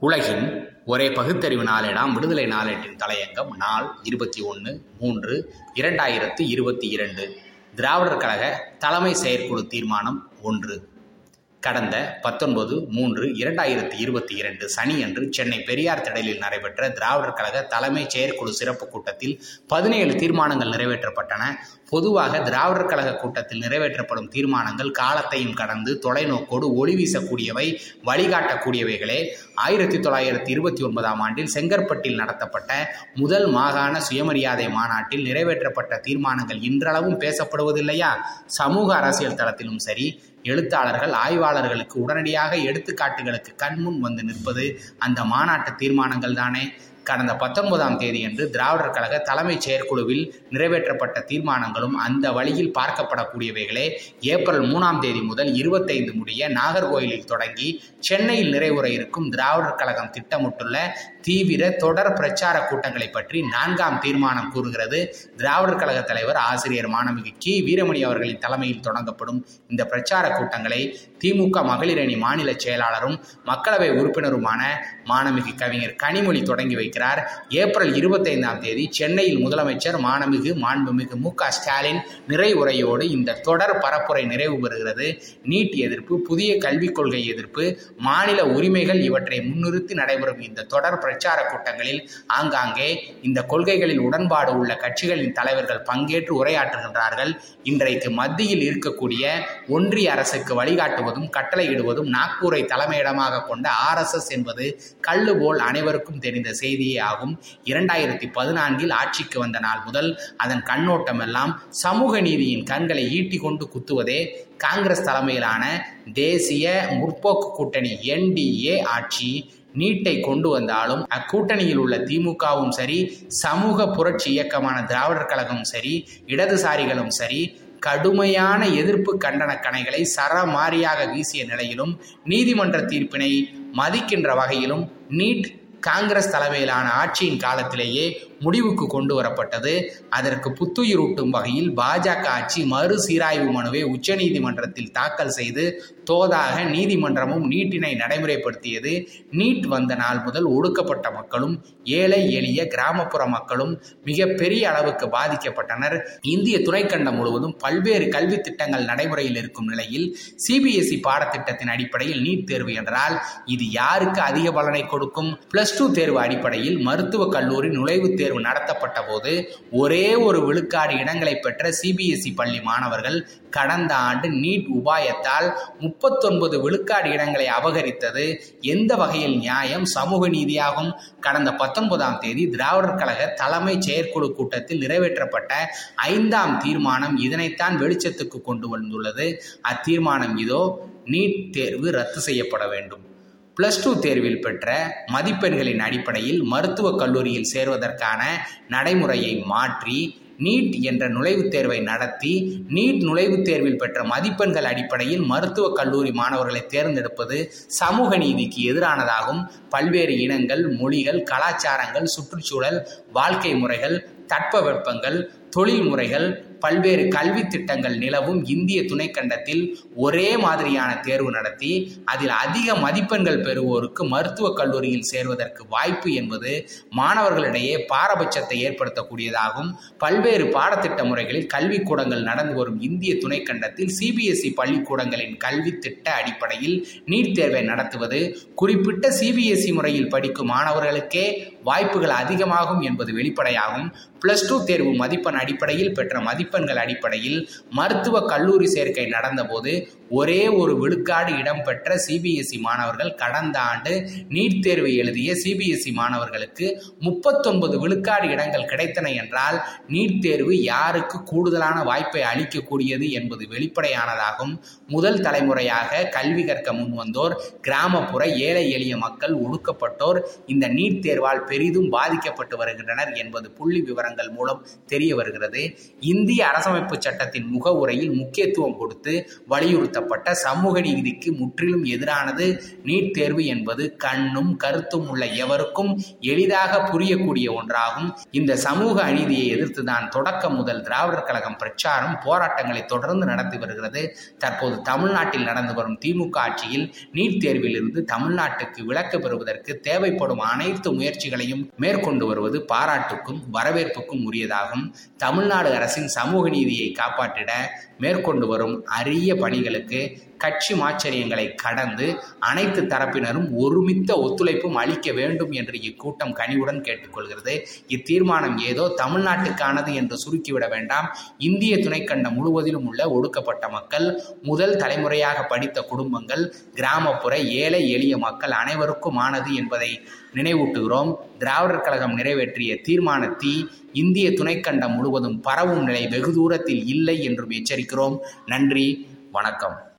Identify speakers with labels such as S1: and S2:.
S1: உலகின் ஒரே பகுத்தறிவு நாளேடாம் விடுதலை நாளேட்டின் தலையங்கம் நாள் இருபத்தி ஒன்று மூன்று இரண்டாயிரத்தி இருபத்தி இரண்டு. திராவிடர் கழக தலைமை செயற்குழு தீர்மானம் ஒன்று. கடந்த பத்தொன்பது மூன்று இரண்டாயிரத்தி இருபத்தி இரண்டு சனியன்று சென்னை பெரியார் திடலில் நடைபெற்ற திராவிடர் கழக தலைமை செயற்குழு சிறப்பு கூட்டத்தில் பதினேழு தீர்மானங்கள் நிறைவேற்றப்பட்டன. பொதுவாக திராவிடர் கழக கூட்டத்தில் நிறைவேற்றப்படும் தீர்மானங்கள் காலத்தையும் கடந்து தொலைநோக்கோடு ஒளி வீசக்கூடியவை வழிகாட்டக்கூடியவைகளே. ஆயிரத்தி தொள்ளாயிரத்தி இருபத்தி ஒன்பதாம் ஆண்டில் செங்கற்பட்டில் நடத்தப்பட்ட முதல் மாகாண சுயமரியாதை மாநாட்டில் நிறைவேற்றப்பட்ட தீர்மானங்கள் இன்றளவும் பேசப்படுவதில்லையா? சமூக அரசியல் தளத்திலும் சரி எழுத்தாளர்கள் ஆய்வாளர்களுக்கு உடனடியாக எடுத்துக்காட்டுகளுக்கு கண்முன் வந்து நிற்பது அந்த மாநாட்டு தீர்மானங்கள் தானே கடந்த பத்தொன்பதாம் தேதியன்று திராவிடர் கழக தலைமைச் செயற்குழுவில் நிறைவேற்றப்பட்ட தீர்மானங்களும் அந்த வழியில் பார்க்கப்படக்கூடியவைகளே. ஏப்ரல் மூணாம் தேதி முதல் இருபத்தைந்து முடிய நாகர்கோயிலில் தொடங்கி சென்னையில் நிறைவுற இருக்கும் திராவிடர் கழகம் திட்டமிட்டுள்ள தீவிர தொடர் பிரச்சார கூட்டங்களை பற்றி நான்காம் தீர்மானம் கூறுகிறது. திராவிடர் கழக தலைவர் ஆசிரியர் மாணவிக்கு கி. வீரமணி அவர்களின் தலைமையில் தொடங்கப்படும் இந்த பிரச்சார கூட்டங்களை திமுக மகளிரணி மாநில செயலாளரும் மக்களவை உறுப்பினருமான மாணமிகு கவிஞர் கனிமொழி தொடங்கி வைக்கிறார் ஏப்ரல் இருபத்தைந்தாம் தேதி சென்னையில் முதலமைச்சர் மாணமிகு மாண்புமிகு மு க ஸ்டாலின் நிறைவுரையோடு இந்த தொடர் பரப்புரை நிறைவு பெறுகிறது. நீட் எதிர்ப்பு புதிய கல்விக் கொள்கை எதிர்ப்பு மாநில உரிமைகள் இவற்றை முன்னிறுத்தி நடைபெறும் இந்த தொடர் பிரச்சார கூட்டங்களில் ஆங்காங்கே இந்த கொள்கைகளில் உடன்பாடு உள்ள கட்சிகளின் தலைவர்கள் பங்கேற்று உரையாற்றுகின்றார்கள். இன்றைக்கு மத்தியில் இருக்கக்கூடிய ஒன்றிய அரசுக்கு வழிகாட்டுவதும் கட்டளையிடுவதும் நாக்பூரை தலைமையிடமாக கொண்ட ஆர்எஸ்எஸ் என்பது கள்ளு போல் அனைவருக்கும் தெரிந்த செய்தி. செய்தியே ஆகும் இரண்டாயிரத்தி பதினான்கில் ஆட்சிக்கு வந்த நாள் முதல் அதன் கண்ணோட்டம் எல்லாம் சமூக நீதியின் கண்களை ஈட்டி கொண்டு குத்துவதே காங்கிரஸ் தலைமையிலான தேசிய முற்போக்கு கூட்டணி என்டிஏ ஆட்சி நீட்டை கொண்டு வந்தாலும் அக்கூட்டணியில் உள்ள திமுகவும் சரி சமூக புரட்சி இயக்கமான திராவிடர் கழகமும் சரி இடதுசாரிகளும் சரி கடுமையான எதிர்ப்பு கண்டன கணைகளை சரமாரியாக வீசிய நிலையிலும் நீதிமன்ற தீர்ப்பினை மதிக்கின்ற வகையிலும் நீட் காங்கிரஸ் தலைமையிலான ஆட்சியின் காலத்திலேயே முடிவுக்கு கொண்டு வரப்பட்டது. அதற்கு புத்துயிரூட்டும் வகையில் பாஜக ஆட்சி மறு சீராய்வு மனுவை உச்சநீதிமன்றத்தில் தாக்கல் செய்து தோதாக நீதிமன்றமும் நீட்டினை நடைமுறைப்படுத்தியது. நீட் வந்த நாள் முதல் ஒடுக்கப்பட்ட மக்களும் ஏழை எளிய கிராமப்புற மக்களும் மிக பெரிய அளவுக்கு பாதிக்கப்பட்டனர். இந்திய துணைக்கண்டம் முழுவதும் பல்வேறு கல்வி திட்டங்கள் நடைமுறையில் இருக்கும் நிலையில் சிபிஎஸ்இ பாடத்திட்டத்தின் அடிப்படையில் நீட் தேர்வு என்றால் இது யாருக்கு அதிக பலனை கொடுக்கும்? பிளஸ் டூ தேர்வு அடிப்படையில் மருத்துவக் கல்லூரி நுழைவுத் தேர்வு தேர்வு நடத்தப்பட்ட போது ஒரே ஒரு விழுக்காடு இடங்களை பெற்ற சிபிஎஸ்இ பள்ளி மாணவர்கள் கடந்த ஆண்டு நீட் உபாயத்தால் முப்பத்தொன்பது விழுக்காடு இடங்களை அபகரித்தது. எந்த வகையில் நியாயம்? சமூக நீதியாகும். கடந்த பத்தொன்பதாம் தேதி திராவிடர் கழக தலைமை செயற்குழு கூட்டத்தில் நிறைவேற்றப்பட்ட ஐந்தாம் தீர்மானம் இதனைத்தான் வெளிச்சத்துக்கு கொண்டு வந்துள்ளது. அத்தீர்மானம் இதோ நீட் தேர்வு ரத்து செய்யப்பட வேண்டும். பிளஸ் டூ தேர்வில் பெற்ற மதிப்பெண்களின் அடிப்படையில் மருத்துவக் கல்லூரியில் சேர்வதற்கான நடைமுறையை மாற்றி நீட் என்ற நுழைவுத் தேர்வை நடத்தி நீட் நுழைவுத் தேர்வில் பெற்ற மதிப்பெண்கள் அடிப்படையில் மருத்துவக் கல்லூரி மாணவர்களை தேர்ந்தெடுப்பது சமூக நீதிக்கு எதிரானதாகும். பல்வேறு இனங்கள் மொழிகள் கலாச்சாரங்கள் சுற்றுச்சூழல் வாழ்க்கை முறைகள் தட்பவெப்பங்கள் தொழில் முறைகள் பல்வேறு கல்வி திட்டங்கள் நிலவும் இந்திய துணைக்கண்டத்தில் ஒரே மாதிரியான தேர்வு நடத்தி அதில் அதிக மதிப்பெண்கள் பெறுவோருக்கு மருத்துவக் கல்லூரியில் சேர்வதற்கு வாய்ப்பு என்பது மாணவர்களிடையே பாரபட்சத்தை ஏற்படுத்தக்கூடியதாகும். பல்வேறு பாடத்திட்ட முறைகளில் கல்விக்கூடங்கள் நடந்து வரும் இந்திய துணைக்கண்டத்தில் சிபிஎஸ்இ பள்ளிக்கூடங்களின் கல்வி திட்ட அடிப்படையில் நீட் தேர்வை நடத்துவது குறிப்பிட்ட சிபிஎஸ்இ முறையில் படிக்கும் மாணவர்களுக்கே வாய்ப்புகள் அதிகமாகும் என்பது வெளிப்படையாகும். பிளஸ் டூ தேர்வு மதிப்பெண் அடிப்படையில் பெற்ற மதிப்பெண்கள் அடிப்படையில் மருத்துவ கல்லூரி சேர்க்கை நடந்தபோது ஒரே ஒரு விழுக்காடு இடம்பெற்ற சிபிஎஸ்இ மாணவர்கள் கடந்த ஆண்டு நீட் தேர்வு எழுதிய சிபிஎஸ்இ மாணவர்களுக்கு முப்பத்தொன்பது விழுக்காடு இடங்கள் கிடைத்தன என்றால் நீட் தேர்வு யாருக்கு கூடுதலான வாய்ப்பை அளிக்கக்கூடியது என்பது வெளிப்படையானதாகும். முதல் தலைமுறையாக கல்வி கற்க முன்வந்தோர் கிராமப்புற ஏழை எளிய மக்கள் ஒடுக்கப்பட்டோர் இந்த நீட் தேர்வால் பெரிதும் பாதிக்கப்பட்டு வருகின்றனர் என்பது புள்ளி விவரங்கள் மூலம் தெரிய வருகிறது. இந்திய அரசமைப்பு சட்டத்தின் முகவுரையில் முக்கியத்துவம் கொடுத்து வலியுறுத்தப்பட்ட சமூக நீதிக்கு முற்றிலும் எதிரானது நீட் தேர்வு என்பது கண்ணும் கருத்தும் உள்ள எவருக்கும் எளிதாக புரியக்கூடிய ஒன்றாகும். இந்த சமூக அநீதியை எதிர்த்துதான் தொடக்கம் முதல் திராவிடர் கழகம் பிரச்சாரம் போராட்டங்களை தொடர்ந்து நடத்தி வருகிறது. தற்போது தமிழ்நாட்டில் நடந்து வரும் திமுக ஆட்சியில் நீட் தேர்விலிருந்து தமிழ்நாட்டுக்கு விலக்கு பெறுவதற்கு தேவைப்படும் அனைத்து முயற்சிகள் முயற்சிகளையும் மேற்கொண்டு வருவது பாராட்டுக்கும் வரவேற்புக்கும் உரியதாகும். தமிழ்நாடு அரசின் சமூக நீதியை காப்பாற்றிட மேற்கொண்டு வரும் அரிய பணிகளுக்கு கட்சி மாச்சரியங்களை கடந்து அனைத்து தரப்பினரும் ஒருமித்த ஒத்துழைப்பும் அளிக்க வேண்டும் என்று இக்கூட்டம் கனிவுடன் கேட்டுக்கொள்கிறது. இத்தீர்மானம் ஏதோ தமிழ்நாட்டுக்கானது என்று சுருக்கிவிட வேண்டாம். இந்திய துணைக்கண்டம் முழுவதிலும் உள்ள ஒடுக்கப்பட்ட மக்கள் முதல் தலைமுறையாக படித்த குடும்பங்கள் கிராமப்புற ஏழை எளிய மக்கள் அனைவருக்கும் ஆனது என்பதை நினைவூட்டுகிறோம். திராவிடர் கழகம் நிறைவேற்றிய தீர்மானத்தை இந்திய துணைக்கண்டம் முழுவதும் பரவும் நிலை வெகு தூரத்தில் இல்லை என்றும் எச்சரிக்கிறோம். நன்றி வணக்கம்.